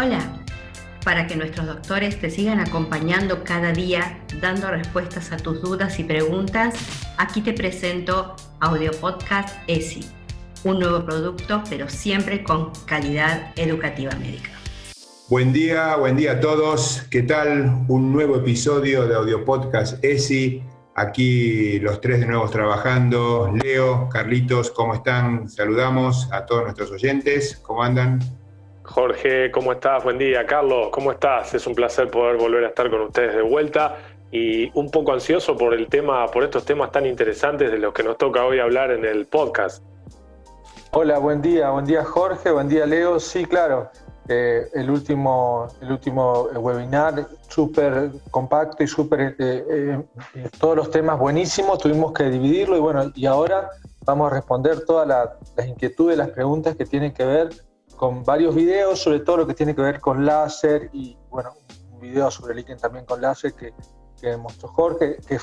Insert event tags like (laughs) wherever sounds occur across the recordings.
Hola, para que nuestros doctores te sigan acompañando cada día dando respuestas a tus dudas y preguntas, aquí te presento Audio Podcast ESI, un nuevo producto pero siempre con calidad educativa médica. Buen día, buen día a todos. ¿Qué tal? Un nuevo episodio de Audio Podcast ESI. Aquí los tres de nuevo trabajando. Leo, Carlitos, ¿cómo están? Saludamos a todos nuestros oyentes. ¿Cómo andan? Jorge, ¿cómo estás? Buen día. Carlos, ¿cómo estás? Es un placer poder volver a estar con ustedes de vuelta y un poco ansioso por el tema, por estos temas tan interesantes de los que nos toca hoy hablar en el podcast. Hola, buen día, buen día Jorge, buen día Leo. Sí, claro, eh, el, último, el último webinar súper compacto y súper, eh, eh, todos los temas buenísimos, tuvimos que dividirlo y bueno, y ahora vamos a responder todas las inquietudes, las preguntas que tienen que ver con varios videos, sobre todo lo que tiene que ver con láser y, bueno, un video sobre líquen también con láser que, que mostró Jorge, que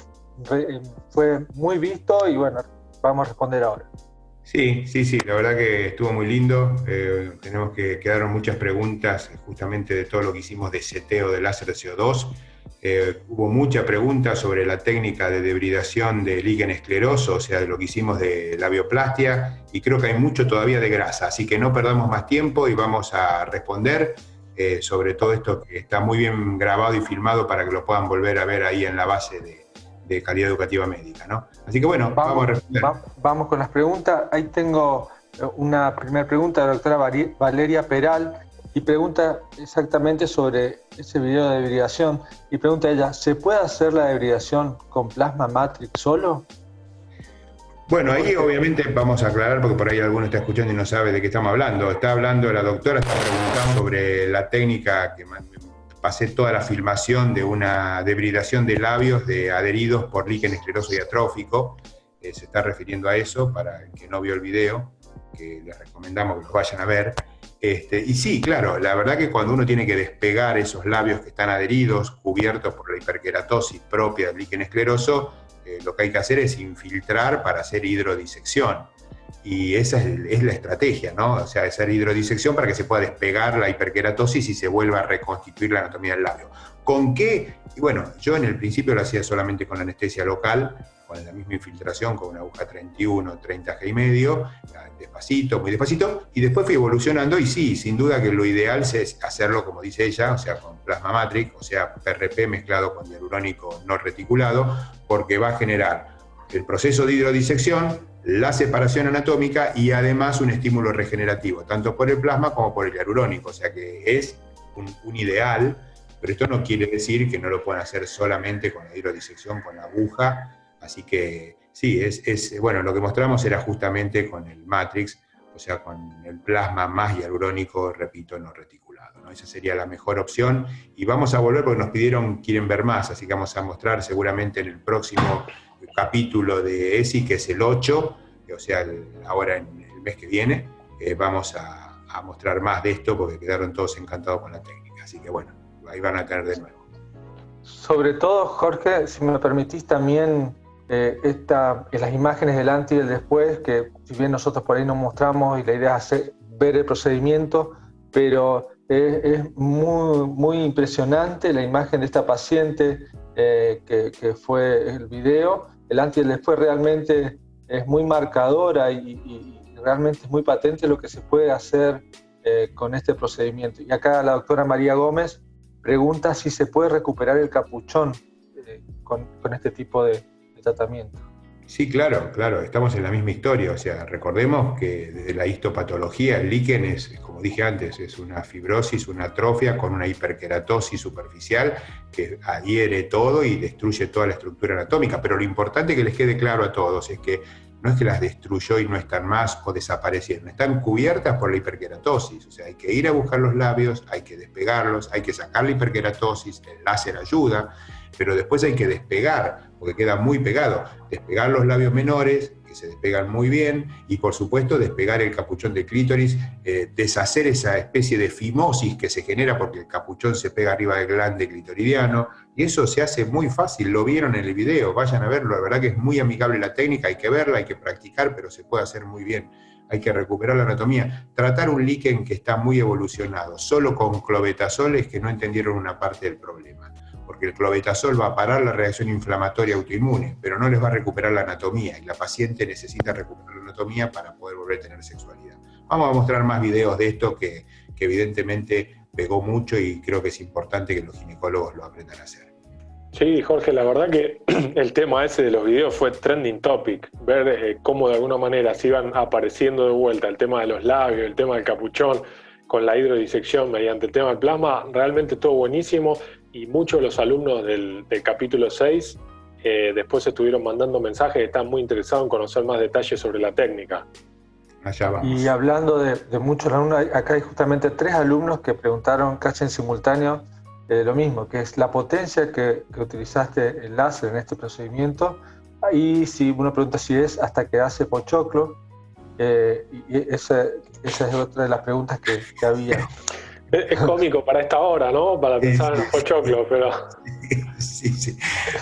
fue muy visto y, bueno, vamos a responder ahora. Sí, sí, sí, la verdad que estuvo muy lindo. Eh, tenemos que quedaron muchas preguntas justamente de todo lo que hicimos de seteo de láser de CO2. Eh, hubo mucha pregunta sobre la técnica de debridación de líquen escleroso, o sea, de lo que hicimos de la bioplastia, y creo que hay mucho todavía de grasa, así que no perdamos más tiempo y vamos a responder eh, sobre todo esto que está muy bien grabado y filmado para que lo puedan volver a ver ahí en la base de, calidad educativa médica, ¿no? Así que bueno, vamos, a responder. vamos con las preguntas. Ahí tengo eh, una primera pregunta de la doctora Valeria Peral y pregunta exactamente sobre ese video de debridación y pregunta ella, ¿se puede hacer la debridación con plasma matrix solo? Bueno, ahí obviamente vamos a aclarar porque por ahí alguno está escuchando y no sabe de qué estamos hablando. Está hablando la doctora, está preguntando sobre la técnica que pasé toda la filmación de una debridación de labios de adheridos por líquen escleroso y atrófico. Eh, se está refiriendo a eso para el que no vio el video, que les recomendamos que lo vayan a ver. Este, y sí, claro, la verdad que cuando uno tiene que despegar esos labios que están adheridos, cubiertos por la hiperkeratosis propia del líquen escleroso, eh, lo que hay que hacer es infiltrar para hacer hidrodisección. Y esa es, la estrategia, ¿no? O sea, hacer hidrodisección para que se pueda despegar la hiperkeratosis y se vuelva a reconstituir la anatomía del labio. ¿Con qué? Y bueno, yo en el principio lo hacía solamente con anestesia local, con la misma infiltración, con una aguja 31, 30 G y medio, despacito, muy despacito, y después fui evolucionando y sí, sin duda que lo ideal es hacerlo como dice ella, o sea, con plasma matrix, o sea, PRP mezclado con hialurónico no reticulado, porque va a generar el proceso de hidrodisección, la separación anatómica y además un estímulo regenerativo, tanto por el plasma como por el hialurónico, o sea que es un, ideal, pero esto no quiere decir que no lo puedan hacer solamente con la hidrodisección, con la aguja, Así que sí, es, bueno, lo que mostramos era justamente con el Matrix, o sea, con el plasma más hialurónico, repito, no reticulado. ¿no? Esa sería la mejor opción. Y vamos a volver porque nos pidieron, quieren ver más, así que vamos a mostrar seguramente en el próximo capítulo de ESI, que es el 8, o sea, ahora en el mes que viene, eh, vamos a, mostrar más de esto porque quedaron todos encantados con la técnica. Así que bueno, ahí van a tener de nuevo. Sobre todo, Jorge, si me permitís también eh, esta, las imágenes del antes y del después, que si bien nosotros por ahí nos mostramos y la idea es ver el procedimiento, pero es, muy, muy impresionante la imagen de esta paciente eh, que, fue el video. El antes y el después realmente es muy marcadora y, realmente es muy patente lo que se puede hacer eh, con este procedimiento. Y acá la doctora María Gómez pregunta si se puede recuperar el capuchón con, con este tipo de, tratamiento. Sí, claro, claro, estamos en la misma historia. O sea, recordemos que desde la histopatología, el líquen es, como dije antes, es una fibrosis, una atrofia con una hiperkeratosis superficial que adhiere todo y destruye toda la estructura anatómica. Pero lo importante que les quede claro a todos es que no es que las destruyó y no están más o desaparecieron, están cubiertas por la hiperkeratosis. O sea, hay que ir a buscar los labios, hay que despegarlos, hay que sacar la hiperkeratosis, el láser ayuda pero después hay que despegar, porque queda muy pegado, despegar los labios menores, se despegan muy bien, y por supuesto despegar el capuchón de clítoris, eh, deshacer esa especie de fimosis que se genera porque el capuchón se pega arriba del glande clitoridiano, y eso se hace muy fácil, lo vieron en el video, vayan a verlo, la verdad que es muy amigable la técnica, hay que verla, hay que practicar, pero se puede hacer muy bien. hay que recuperar la anatomía. Tratar un líquen que está muy evolucionado, solo con clobetasol es que no entendieron una parte del problema, porque el clobetasol va a parar la reacción inflamatoria autoinmune, pero no les va a recuperar la anatomía, y la paciente necesita recuperar la anatomía para poder volver a tener sexualidad. Vamos a mostrar más videos de esto que, que evidentemente pegó mucho y creo que es importante que los ginecólogos lo aprendan a hacer. Sí, Jorge, la verdad que (clears throat) el tema ese de los videos fue trending topic, ver eh, cómo de alguna manera se iban apareciendo de vuelta el tema de los labios, el tema del capuchón, con la hidrodisección mediante el tema del plasma, realmente todo buenísimo y muchos de los alumnos del, capítulo 6 eh, después estuvieron mandando mensajes, están muy interesados en conocer más detalles sobre la técnica. Allá vamos. Y hablando de, de muchos alumnos, acá hay justamente tres alumnos que preguntaron casi en simultáneo eh, lo mismo, que es la potencia que, utilizaste el láser en este procedimiento. Y si uno pregunta si es hasta que hace pochoclo, eh, y esa, esa, es otra de las preguntas que, había. (laughs) Es cómico para esta hora, ¿no? Para pensar en el pochoclo, pero... (laughs) Sí, sí.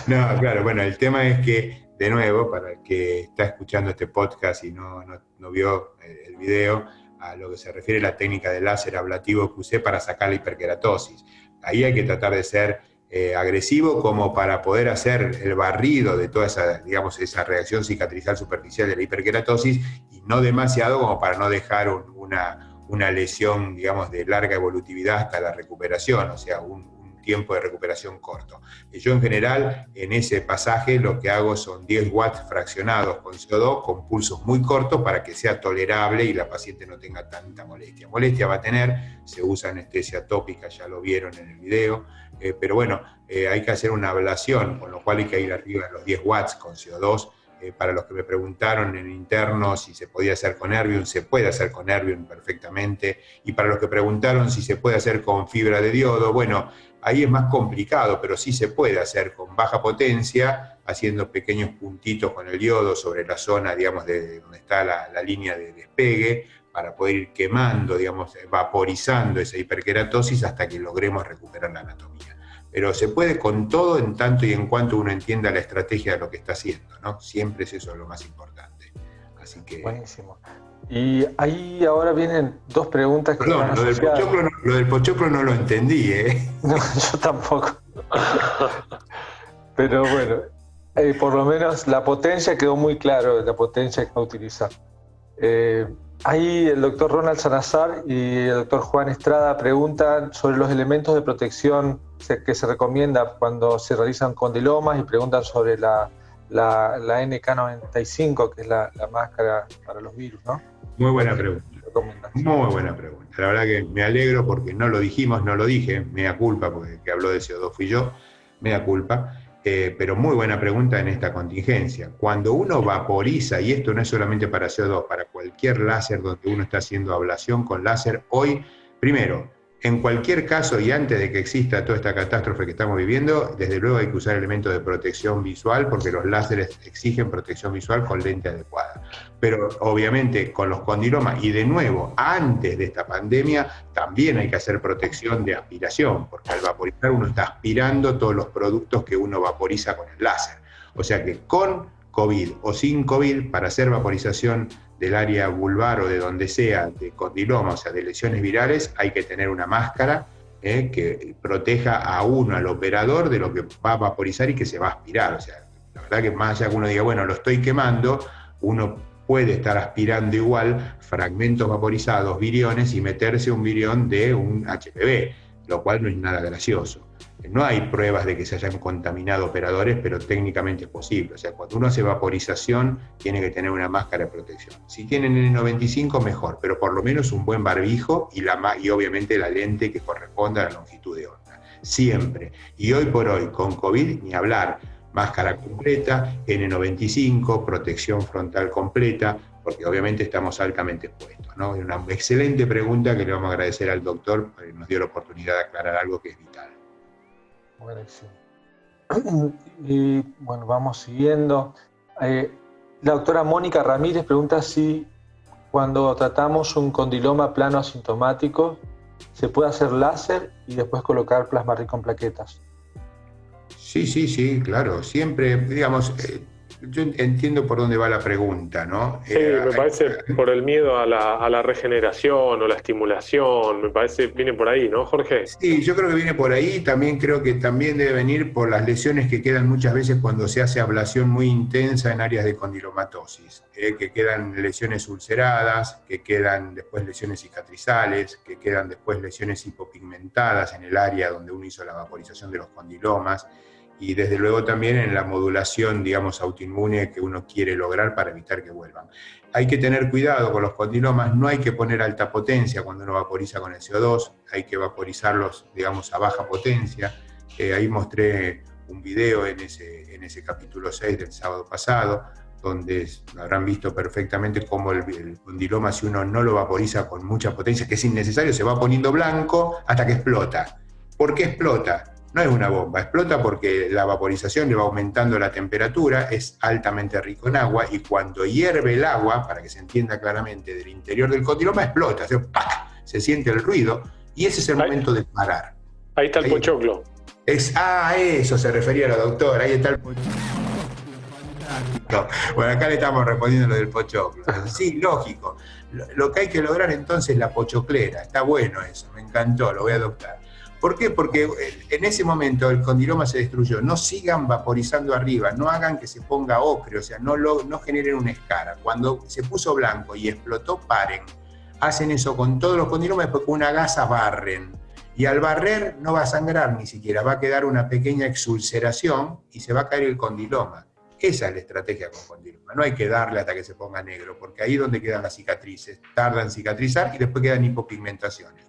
No, claro, bueno, el tema es que, de nuevo, para el que está escuchando este podcast y no, no, no vio el video, a lo que se refiere a la técnica de láser ablativo que usé para sacar la hiperkeratosis ahí hay que tratar de ser eh, agresivo como para poder hacer el barrido de toda esa, digamos, esa reacción cicatrizal superficial de la hiperkeratosis y no demasiado como para no dejar una, una lesión, digamos, de larga evolutividad hasta la recuperación, o sea, un, tiempo de recuperación corto. Yo en general en ese pasaje lo que hago son 10 watts fraccionados con CO2 con pulsos muy cortos para que sea tolerable y la paciente no tenga tanta molestia. Molestia va a tener, se usa anestesia tópica, ya lo vieron en el video, eh, pero bueno, eh, hay que hacer una ablación, con lo cual hay que ir arriba de los 10 watts con CO2 eh, para los que me preguntaron en interno si se podía hacer con Erbium, se puede hacer con Erbium perfectamente. Y para los que preguntaron si se puede hacer con fibra de diodo, bueno, ahí es más complicado, pero sí se puede hacer con baja potencia, haciendo pequeños puntitos con el diodo sobre la zona, digamos, de donde está la, la línea de despegue, para poder ir quemando, digamos, vaporizando esa hiperkeratosis hasta que logremos recuperar la anatomía pero se puede con todo en tanto y en cuanto uno entienda la estrategia de lo que está haciendo, ¿no? Siempre es eso lo más importante. Así que... Buenísimo. Y ahí ahora vienen dos preguntas que... Perdón, lo del, pochoclo no, lo del, pochoclo no, lo entendí, ¿eh? (laughs) No, yo tampoco. pero bueno, eh, por lo menos la potencia quedó muy claro, la potencia que va a utilizar. Eh, Ahí el doctor Ronald Salazar y el doctor Juan Estrada preguntan sobre los elementos de protección que se recomienda cuando se realizan condilomas y preguntan sobre la, la, NK95, que es la, máscara para los virus, ¿no? Muy buena pregunta. Muy buena pregunta. La verdad que me alegro porque no lo dijimos, no lo dije, me da culpa, porque el que habló de CO2 fui yo, me da culpa. Eh, pero muy buena pregunta en esta contingencia. Cuando uno vaporiza, y esto no es solamente para CO2, para cualquier láser donde uno está haciendo ablación con láser, hoy, primero, en cualquier caso y antes de que exista toda esta catástrofe que estamos viviendo, desde luego hay que usar elementos de protección visual porque los láseres exigen protección visual con lente adecuada. Pero obviamente con los condilomas y de nuevo, antes de esta pandemia, también hay que hacer protección de aspiración, porque al vaporizar uno está aspirando todos los productos que uno vaporiza con el láser. O sea que con COVID o sin COVID, para hacer vaporización del área vulvar o de donde sea, de condiloma, o sea, de lesiones virales, hay que tener una máscara eh, que proteja a uno, al operador, de lo que va a vaporizar y que se va a aspirar. O sea, la verdad que más allá que uno diga, bueno, lo estoy quemando, uno puede estar aspirando igual fragmentos vaporizados, viriones, y meterse un virión de un HPV, lo cual no es nada gracioso. No hay pruebas de que se hayan contaminado operadores, pero técnicamente es posible. O sea, cuando uno hace vaporización, tiene que tener una máscara de protección. Si tienen N95, mejor, pero por lo menos un buen barbijo y, la, y obviamente la lente que corresponda a la longitud de onda. Siempre. Y hoy por hoy, con COVID, ni hablar. Máscara completa, N95, protección frontal completa, porque obviamente estamos altamente expuestos. ¿no? Una excelente pregunta que le vamos a agradecer al doctor, porque nos dio la oportunidad de aclarar algo que es vital. (clears throat) Y bueno, vamos siguiendo. Eh, la doctora Mónica Ramírez pregunta si cuando tratamos un condiloma plano asintomático se puede hacer láser y después colocar plasma rico en plaquetas. Sí, sí, sí, claro. Siempre, digamos, eh, yo entiendo por dónde va la pregunta, ¿no? Sí, eh, me parece por el miedo a la, regeneración o la estimulación, me parece, viene por ahí, ¿no, Jorge? Sí, yo creo que viene por ahí, también creo que también debe venir por las lesiones que quedan muchas veces cuando se hace ablación muy intensa en áreas de condilomatosis, eh, que quedan lesiones ulceradas, que quedan después lesiones cicatrizales, que quedan después lesiones hipopigmentadas en el área donde uno hizo la vaporización de los condilomas y desde luego también en la modulación, digamos, autoinmune que uno quiere lograr para evitar que vuelvan. Hay que tener cuidado con los condilomas, no hay que poner alta potencia cuando uno vaporiza con el CO2, hay que vaporizarlos, digamos, a baja potencia. Eh, ahí mostré un video en ese, en ese capítulo 6 del sábado pasado, donde habrán visto perfectamente cómo el, el, condiloma, si uno no lo vaporiza con mucha potencia, que es innecesario, se va poniendo blanco hasta que explota. ¿Por qué explota? No es una bomba, explota porque la vaporización le va aumentando la temperatura, es altamente rico en agua y cuando hierve el agua, para que se entienda claramente, del interior del cotiloma explota, se, se siente el ruido y ese es el momento de parar. Ahí está el pochoclo. Es, ah, eso se refería la doctora, ahí está el pochoclo. Bueno, acá le estamos respondiendo lo del pochoclo. Sí, lógico. Lo que hay que lograr entonces es la pochoclera. Está bueno eso, me encantó, lo voy a adoptar. ¿Por qué? Porque eh, en ese momento el condiloma se destruyó. No sigan vaporizando arriba, no hagan que se ponga ocre, o sea, no, lo, no generen una escara. Cuando se puso blanco y explotó, paren. Hacen eso con todos los condilomas, después con una gasa barren. Y al barrer no va a sangrar ni siquiera, va a quedar una pequeña exulceración y se va a caer el condiloma. Esa es la estrategia con condiloma. No hay que darle hasta que se ponga negro, porque ahí es donde quedan las cicatrices. Tardan en cicatrizar y después quedan hipopigmentaciones.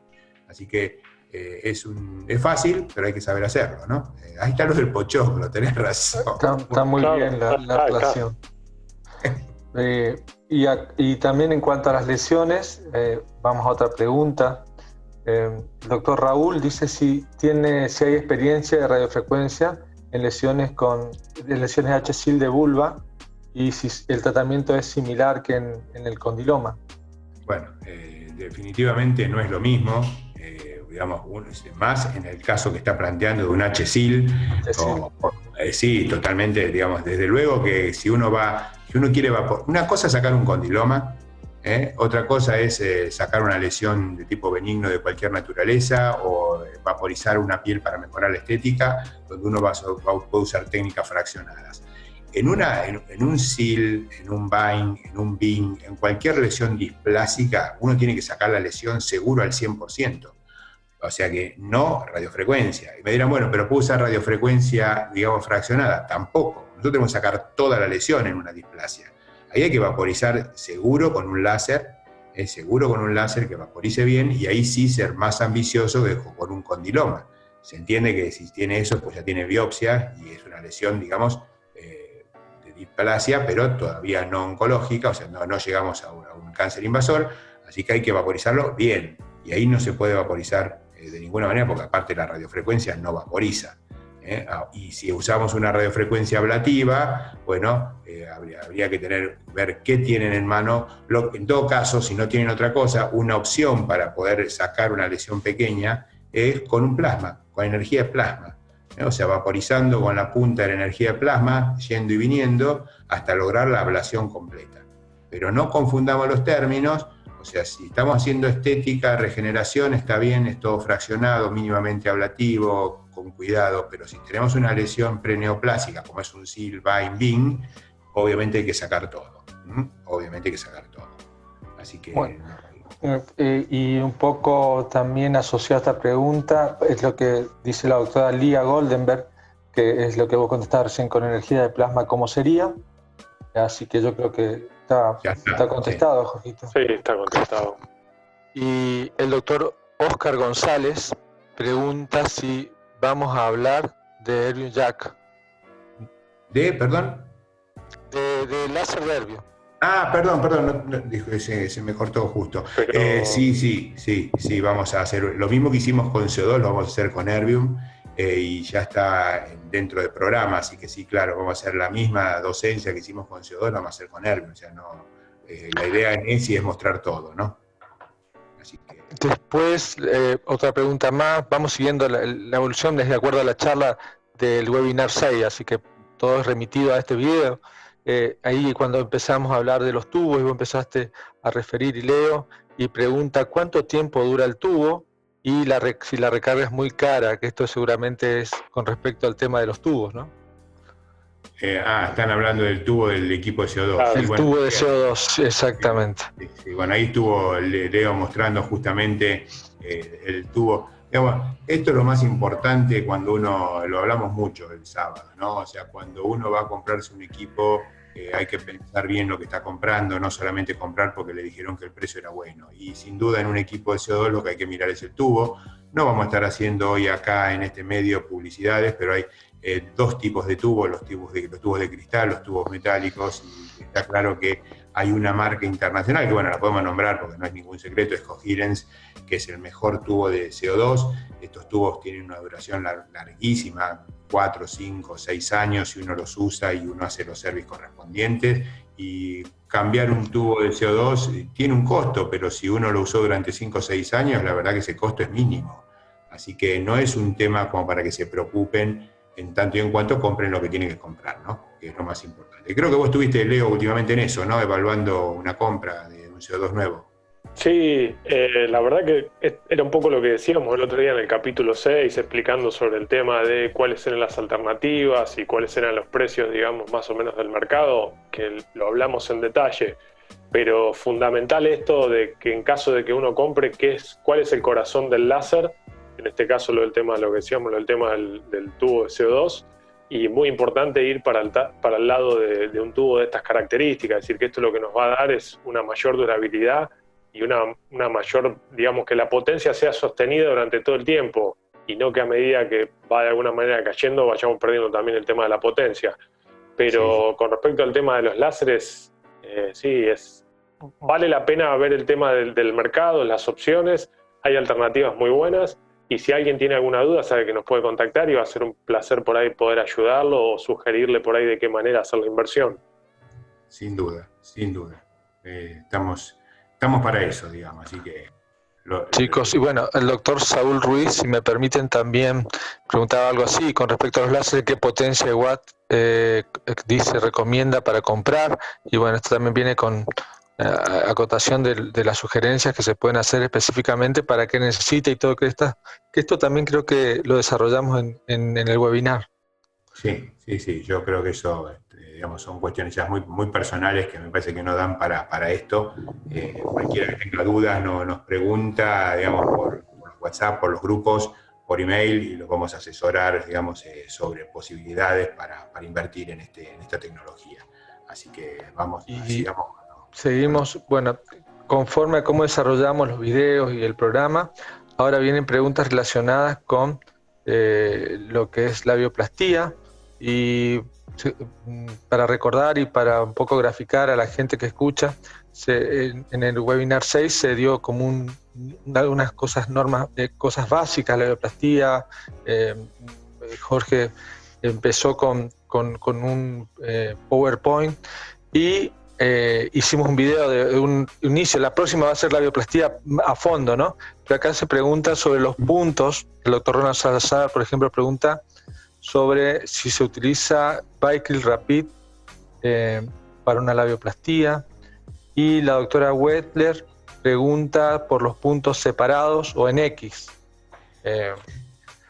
Así que eh, es, un, es fácil, pero hay que saber hacerlo, ¿no? Eh, ahí está lo del pochoclo, tenés razón. Está, muy bien la, la eh, y, también en cuanto a las lesiones, vamos a otra pregunta. el doctor Raúl dice si, tiene, si hay experiencia de radiofrecuencia en lesiones con lesiones HSIL de vulva y si el tratamiento es similar que en, en el condiloma. Bueno, definitivamente no es lo mismo digamos, más en el caso que está planteando de un HSIL. Eh, sí, totalmente, digamos, desde luego que si uno va, si uno quiere vapor, una cosa es sacar un condiloma, ¿eh? otra cosa es eh, sacar una lesión de tipo benigno de cualquier naturaleza o vaporizar una piel para mejorar la estética, donde uno va, a, puede usar técnicas fraccionadas. En, una, en, un SIL, en un BING, en un BING, en cualquier lesión displásica, uno tiene que sacar la lesión seguro al 100%. O sea que no radiofrecuencia. Y me dirán, bueno, pero ¿puedo usar radiofrecuencia, digamos, fraccionada? Tampoco. Nosotros tenemos que sacar toda la lesión en una displasia. Ahí hay que vaporizar seguro con un láser, es seguro con un láser que vaporice bien y ahí sí ser más ambicioso que con un condiloma. Se entiende que si tiene eso, pues ya tiene biopsia y es una lesión, digamos, eh, de displasia, pero todavía no oncológica, o sea, no, llegamos a un, cáncer invasor, así que hay que vaporizarlo bien. Y ahí no se puede vaporizar eh, de ninguna manera, porque aparte la radiofrecuencia no vaporiza. ¿eh? Ah, y si usamos una radiofrecuencia ablativa, bueno, eh, habría, que tener, ver qué tienen en mano. en todo caso, si no tienen otra cosa, una opción para poder sacar una lesión pequeña es con un plasma, con energía de plasma. O sea, vaporizando con la punta de la energía de plasma, yendo y viniendo, hasta lograr la ablación completa. Pero no confundamos los términos, o sea, si estamos haciendo estética, regeneración, está bien, es todo fraccionado, mínimamente ablativo, con cuidado, pero si tenemos una lesión preneoplásica, como es un SIL, BING, BING, obviamente hay que sacar todo. Obviamente hay que sacar todo. Así que... Eh, y un poco también asociado a esta pregunta es lo que dice la doctora Lia Goldenberg, que es lo que vos contestabas recién con energía de plasma, ¿cómo sería? Así que yo creo que Está, contestado, Jorgito. Sí, está contestado. Y el doctor Oscar González pregunta si vamos a hablar de Erwin Jack. ¿De, perdón? De, de láser Ah, perdón, perdón, se, me cortó justo. Eh, sí, sí, sí, sí, vamos a hacer lo mismo que hicimos con CO2, lo vamos a hacer con Erbium. Eh, y ya está dentro del programa, así que sí, claro, vamos a hacer la misma docencia que hicimos con CO2, vamos a hacer con Herbio, o sea, no, eh, la idea en ESI es mostrar todo, ¿no? Después, eh, otra pregunta más, vamos siguiendo la, evolución desde acuerdo a la charla del webinar 6, así que todo es remitido a este video. ahí cuando empezamos a hablar de los tubos, y vos empezaste a referir y leo, y pregunta cuánto tiempo dura el tubo y la, si la recarga es muy cara, que esto seguramente es con respecto al tema de los tubos, ¿no? Eh, ah, están hablando del tubo del equipo de CO2. el tubo de CO2, exactamente. bueno, ahí estuvo Leo mostrando justamente eh, el tubo. esto es lo más importante cuando uno, lo hablamos mucho el sábado, ¿no? O sea, cuando uno va a comprarse un equipo, hay que pensar bien lo que está comprando, no solamente comprar porque le dijeron que el precio era bueno. Y sin duda en un equipo de CO2 lo que hay que mirar es el tubo. No vamos a estar haciendo hoy acá en este medio publicidades, pero hay eh, dos tipos de tubos, los tubos de, los tubos de cristal, los tubos metálicos, y está claro que hay una marca internacional, que bueno, la podemos nombrar porque no es ningún secreto, es Coherence, que es el mejor tubo de CO2. Estos tubos tienen una duración larguísima, 4, 5, 6 años, si uno los usa y uno hace los servicios correspondientes. Y cambiar un tubo de CO2 eh, tiene un costo, pero si uno lo usó durante 5 o 6 años, la verdad que ese costo es mínimo. Así que no es un tema como para que se preocupen en tanto y en cuanto compren lo que tienen que comprar, ¿no? Que es lo más importante. Creo que vos estuviste, Leo, últimamente en eso, ¿no? Evaluando una compra de un CO2 nuevo. Sí, eh, la verdad que era un poco lo que decíamos el otro día en el capítulo 6, explicando sobre el tema de cuáles eran las alternativas y cuáles eran los precios, digamos, más o menos del mercado, que lo hablamos en detalle. Pero fundamental esto de que en caso de que uno compre, ¿qué es, ¿cuál es el corazón del láser? en este caso lo del tema, lo que decíamos, lo del tema del, tubo de CO2, y muy importante ir para el, para el lado de, un tubo de estas características, es decir, que esto lo que nos va a dar es una mayor durabilidad y una, una mayor, digamos, que la potencia sea sostenida durante todo el tiempo y no que a medida que va de alguna manera cayendo vayamos perdiendo también el tema de la potencia. Pero con respecto al tema de los láseres, eh, sí, es, vale la pena ver el tema del, del mercado, las opciones, hay alternativas muy buenas y si alguien tiene alguna duda, sabe que nos puede contactar y va a ser un placer por ahí poder ayudarlo o sugerirle por ahí de qué manera hacer la inversión. Sin duda, sin duda. Eh, estamos, estamos para eso, digamos, así que... Chicos, y bueno, el doctor Saúl Ruiz, si me permiten también preguntar algo así con respecto a los láseres, qué potencia de watt eh, dice, recomienda para comprar. Y bueno, esto también viene con acotación de, las sugerencias que se pueden hacer específicamente para qué necesita y todo que, está, que esto también creo que lo desarrollamos en, el webinar. Sí, sí, sí, yo creo que eso, este, digamos, son cuestiones ya muy, muy personales que me parece que no dan para, para esto. Eh, cualquiera que tenga dudas no, nos pregunta, digamos, por, WhatsApp, por los grupos, por email y lo vamos a asesorar, digamos, eh, sobre posibilidades para, para invertir en, este, en esta tecnología. Así que vamos, y, sigamos Seguimos, bueno, conforme a cómo desarrollamos los videos y el programa, ahora vienen preguntas relacionadas con eh, lo que es la bioplastía y mm, para recordar y para un poco graficar a la gente que escucha, en, el webinar 6 se dio como un, algunas cosas normas, de cosas básicas, la bioplastía. Eh, Jorge empezó con, con, un eh, PowerPoint y eh, hicimos un video de un inicio, la próxima va a ser la bioplastía a fondo, ¿no? Pero acá se pregunta sobre los puntos, el doctor Ronald Salazar, por ejemplo, pregunta sobre si se utiliza Bicryl Rapid eh, para una labioplastía y la doctora Wetler pregunta por los puntos separados o en X. Eh,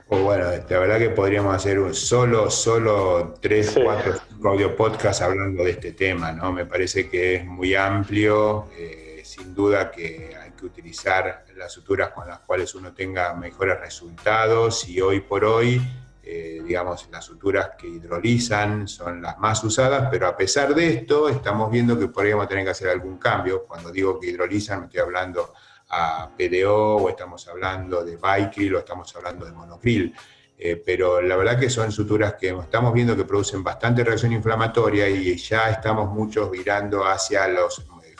pues bueno, la verdad que podríamos hacer un solo, solo tres, cuatro, cinco audio podcasts hablando de este tema, ¿no? Me parece que es muy amplio, eh, sin duda que hay que utilizar las suturas con las cuales uno tenga mejores resultados y hoy por hoy, eh, digamos, las suturas que hidrolizan son las más usadas, pero a pesar de esto, estamos viendo que podríamos tener que hacer algún cambio. Cuando digo que hidrolizan, me estoy hablando a PDO o estamos hablando de Bicryl o estamos hablando de monocril. Eh, pero la verdad que son suturas que estamos viendo que producen bastante reacción inflamatoria y ya estamos muchos virando hacia los, eh,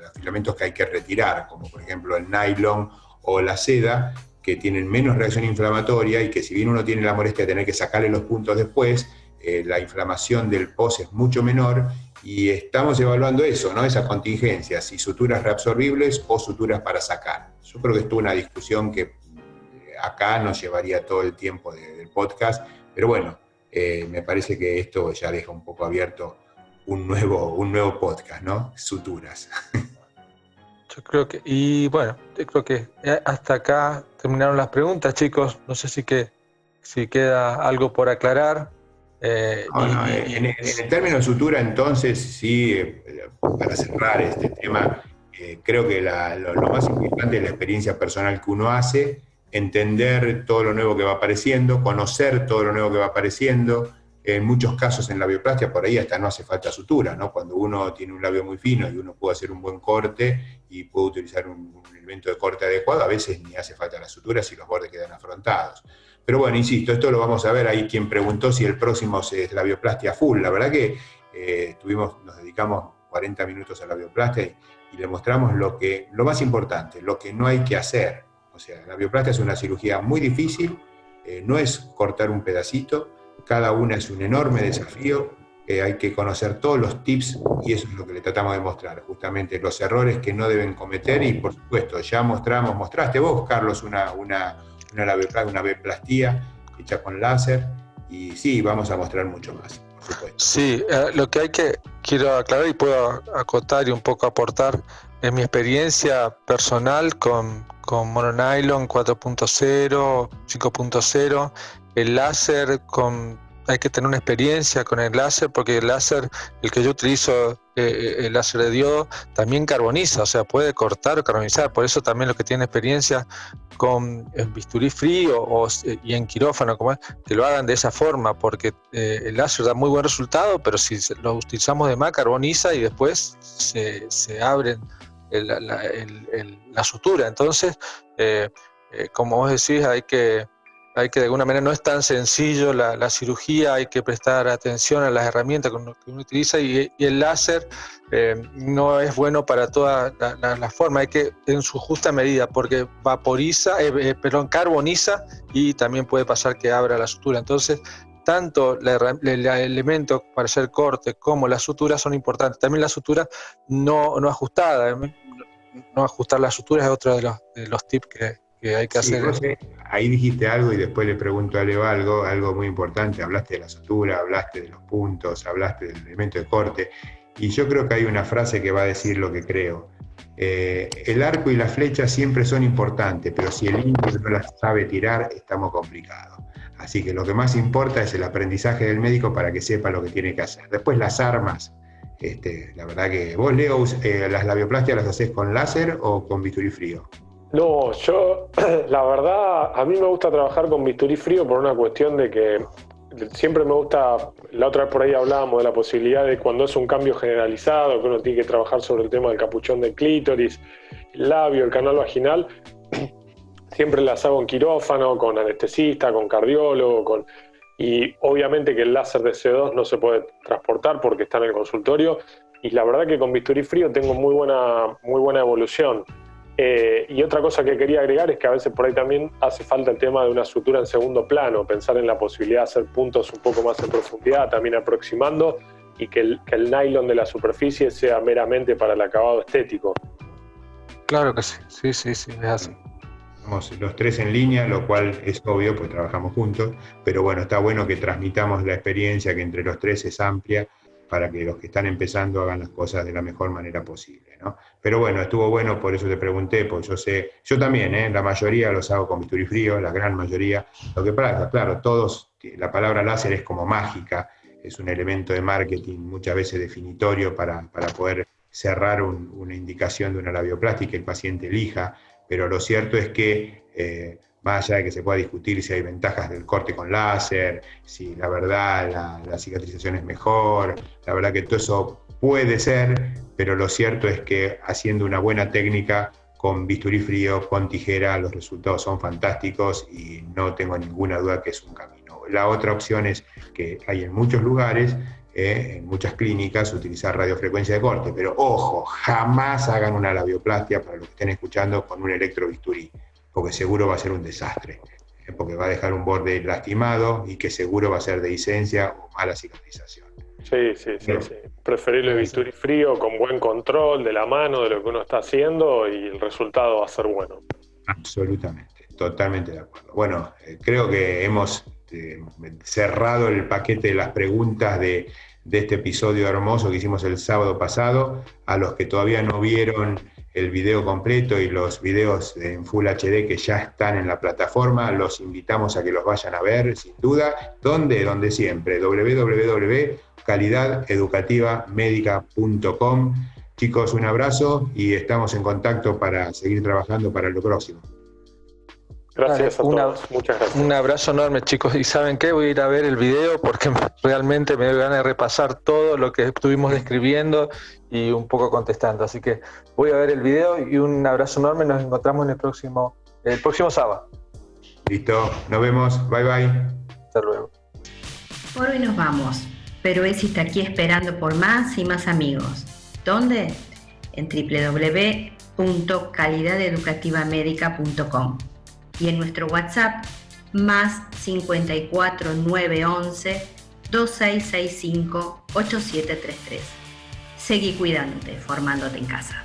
los filamentos que hay que retirar, como por ejemplo el nylon o la seda, que tienen menos reacción inflamatoria y que si bien uno tiene la molestia de tener que sacarle los puntos después, eh, la inflamación del pos es mucho menor y estamos evaluando eso, ¿no? Esa contingencia, si suturas reabsorbibles o suturas para sacar. Yo creo que esto es una discusión que eh, acá nos llevaría todo el tiempo del podcast, pero bueno, eh, me parece que esto ya deja un poco abierto un nuevo, un nuevo podcast, ¿no? Suturas. (laughs) Yo creo que, y bueno, creo que hasta acá terminaron las preguntas, chicos. No sé si, que, si queda algo por aclarar. Eh, en, el término de sutura, entonces, sí, eh, para cerrar este tema, eh, creo que lo, más importante es la experiencia personal que uno hace, entender todo lo nuevo que va apareciendo, conocer todo lo nuevo que va apareciendo. En muchos casos en la bioplastia, por ahí hasta no hace falta sutura, ¿no? Cuando uno tiene un labio muy fino y uno puede hacer un buen corte y puede utilizar un, elemento de corte adecuado, a veces ni hace falta la sutura si los bordes quedan afrontados. Pero bueno, insisto, esto lo vamos a ver ahí quien preguntó si el próximo es la bioplastia full. La verdad que eh, nos dedicamos 40 minutos a la bioplastia y, le mostramos lo, que, lo más importante, lo que no hay que hacer. O sea, la bioplastia es una cirugía muy difícil, eh, no es cortar un pedacito, cada una es un enorme desafío, eh, hay que conocer todos los tips y eso es lo que le tratamos de mostrar, justamente los errores que no deben cometer y por supuesto ya mostramos, mostraste vos, Carlos, una, una una, una biplastía hecha con láser y sí, vamos a mostrar mucho más. Sí, eh, lo que hay que, quiero aclarar y puedo acotar y un poco aportar es mi experiencia personal con, con mononylon 4.0, 5.0, el láser con hay que tener una experiencia con el láser porque el láser, el que yo utilizo, eh, el láser de diodo, también carboniza, o sea, puede cortar o carbonizar. Por eso también lo que tiene experiencia con el bisturí frío o, y en quirófano, como que lo hagan de esa forma, porque eh, el láser da muy buen resultado, pero si lo utilizamos de más, carboniza y después se, se abre la, sutura. Entonces, eh, como vos decís, hay que hay que de alguna manera no es tan sencillo la, cirugía, hay que prestar atención a las herramientas que uno, utiliza y, el láser eh, no es bueno para toda la, forma, hay que en su justa medida porque vaporiza, eh, eh, perdón, carboniza y también puede pasar que abra la sutura. Entonces, tanto el elemento para hacer corte como la sutura son importantes. También la sutura no, no ajustada, no ajustar la sutura es otro de los, de los tips que, hay que hacer. ahí dijiste algo y después le pregunto a Leo algo, algo muy importante. Hablaste de la sutura, hablaste de los puntos, hablaste del elemento de corte. Y yo creo que hay una frase que va a decir lo que creo. Eh, el arco y la flecha siempre son importantes, pero si el indio no las sabe tirar, estamos complicados. Así que lo que más importa es el aprendizaje del médico para que sepa lo que tiene que hacer. Después las armas, este, la verdad que vos, Leo, eh, las labioplastias las haces con láser o con bisturí frío. No, yo, (clears throat) la verdad, a mí me gusta trabajar con bisturí frío por una cuestión de que siempre me gusta, la otra vez por ahí hablábamos de la posibilidad de cuando es un cambio generalizado, que uno tiene que trabajar sobre el tema del capuchón del clítoris, el labio, el canal vaginal, (clears throat) siempre las hago en quirófano, con anestesista, con cardiólogo, con... Y obviamente que el láser de CO2 no se puede transportar porque está en el consultorio. Y la verdad que con bisturí frío tengo muy buena, muy buena evolución. Eh, y otra cosa que quería agregar es que a veces por ahí también hace falta el tema de una sutura en segundo plano, pensar en la posibilidad de hacer puntos un poco más en profundidad, también aproximando, y que el, que el nylon de la superficie sea meramente para el acabado estético. Claro que sí, sí, sí, sí, es así. Somos los tres en línea, lo cual es obvio, pues trabajamos juntos, pero bueno, está bueno que transmitamos la experiencia que entre los tres es amplia para que los que están empezando hagan las cosas de la mejor manera posible. ¿no? Pero bueno, estuvo bueno, por eso te pregunté, porque yo sé, yo también, ¿eh? la mayoría los hago con bisturí frío, la gran mayoría. Lo que pasa, claro, todos, la palabra láser es como mágica, es un elemento de marketing muchas veces definitorio para, para poder cerrar una indicación de una labioplastia que el paciente elija, pero lo cierto es que eh, más allá de que se pueda discutir si hay ventajas del corte con láser, si la verdad la, cicatrización es mejor, la verdad que todo eso puede ser, pero lo cierto es que haciendo una buena técnica con bisturí frío, con tijera, los resultados son fantásticos y no tengo ninguna duda que es un camino. La otra opción es que hay en muchos lugares, eh, en muchas clínicas, utilizar radiofrecuencia de corte, pero ojo, jamás hagan una labioplastia para los que estén escuchando con un electrobisturí porque seguro va a ser un desastre, eh, porque va a dejar un borde lastimado y que seguro va a ser de licencia o mala cicatrización. Sí, sí, sí, sí. Preferible bisturí frío con buen control de la mano de lo que uno está haciendo y el resultado va a ser bueno. Absolutamente, totalmente de acuerdo. Bueno, eh, creo que hemos este, cerrado el paquete de las preguntas de, de este episodio hermoso que hicimos el sábado pasado. A los que todavía no vieron el video completo y los videos en Full HD que ya están en la plataforma, los invitamos a que los vayan a ver, sin duda. ¿Dónde? Donde siempre, www.calidadeducativamedica.com. Chicos, un abrazo y estamos en contacto para seguir trabajando para lo próximo. Gracias a todos. Muchas gracias. Un abrazo enorme, chicos. ¿Y saben qué? Voy a ir a ver el video porque (laughs) realmente me van a repasar todo lo que estuvimos describiendo y un poco contestando. Así que voy a ver el video y un abrazo enorme. Nos encontramos en el próximo, el próximo sábado. Listo. Nos vemos. Bye bye. Hasta luego. Por hoy nos vamos, pero Esi está aquí esperando por más y más amigos. ¿Dónde? En www.calidadeducativamedica.com y en nuestro WhatsApp más 54 911 2665 8733. Seguí cuidándote, formándote en casa.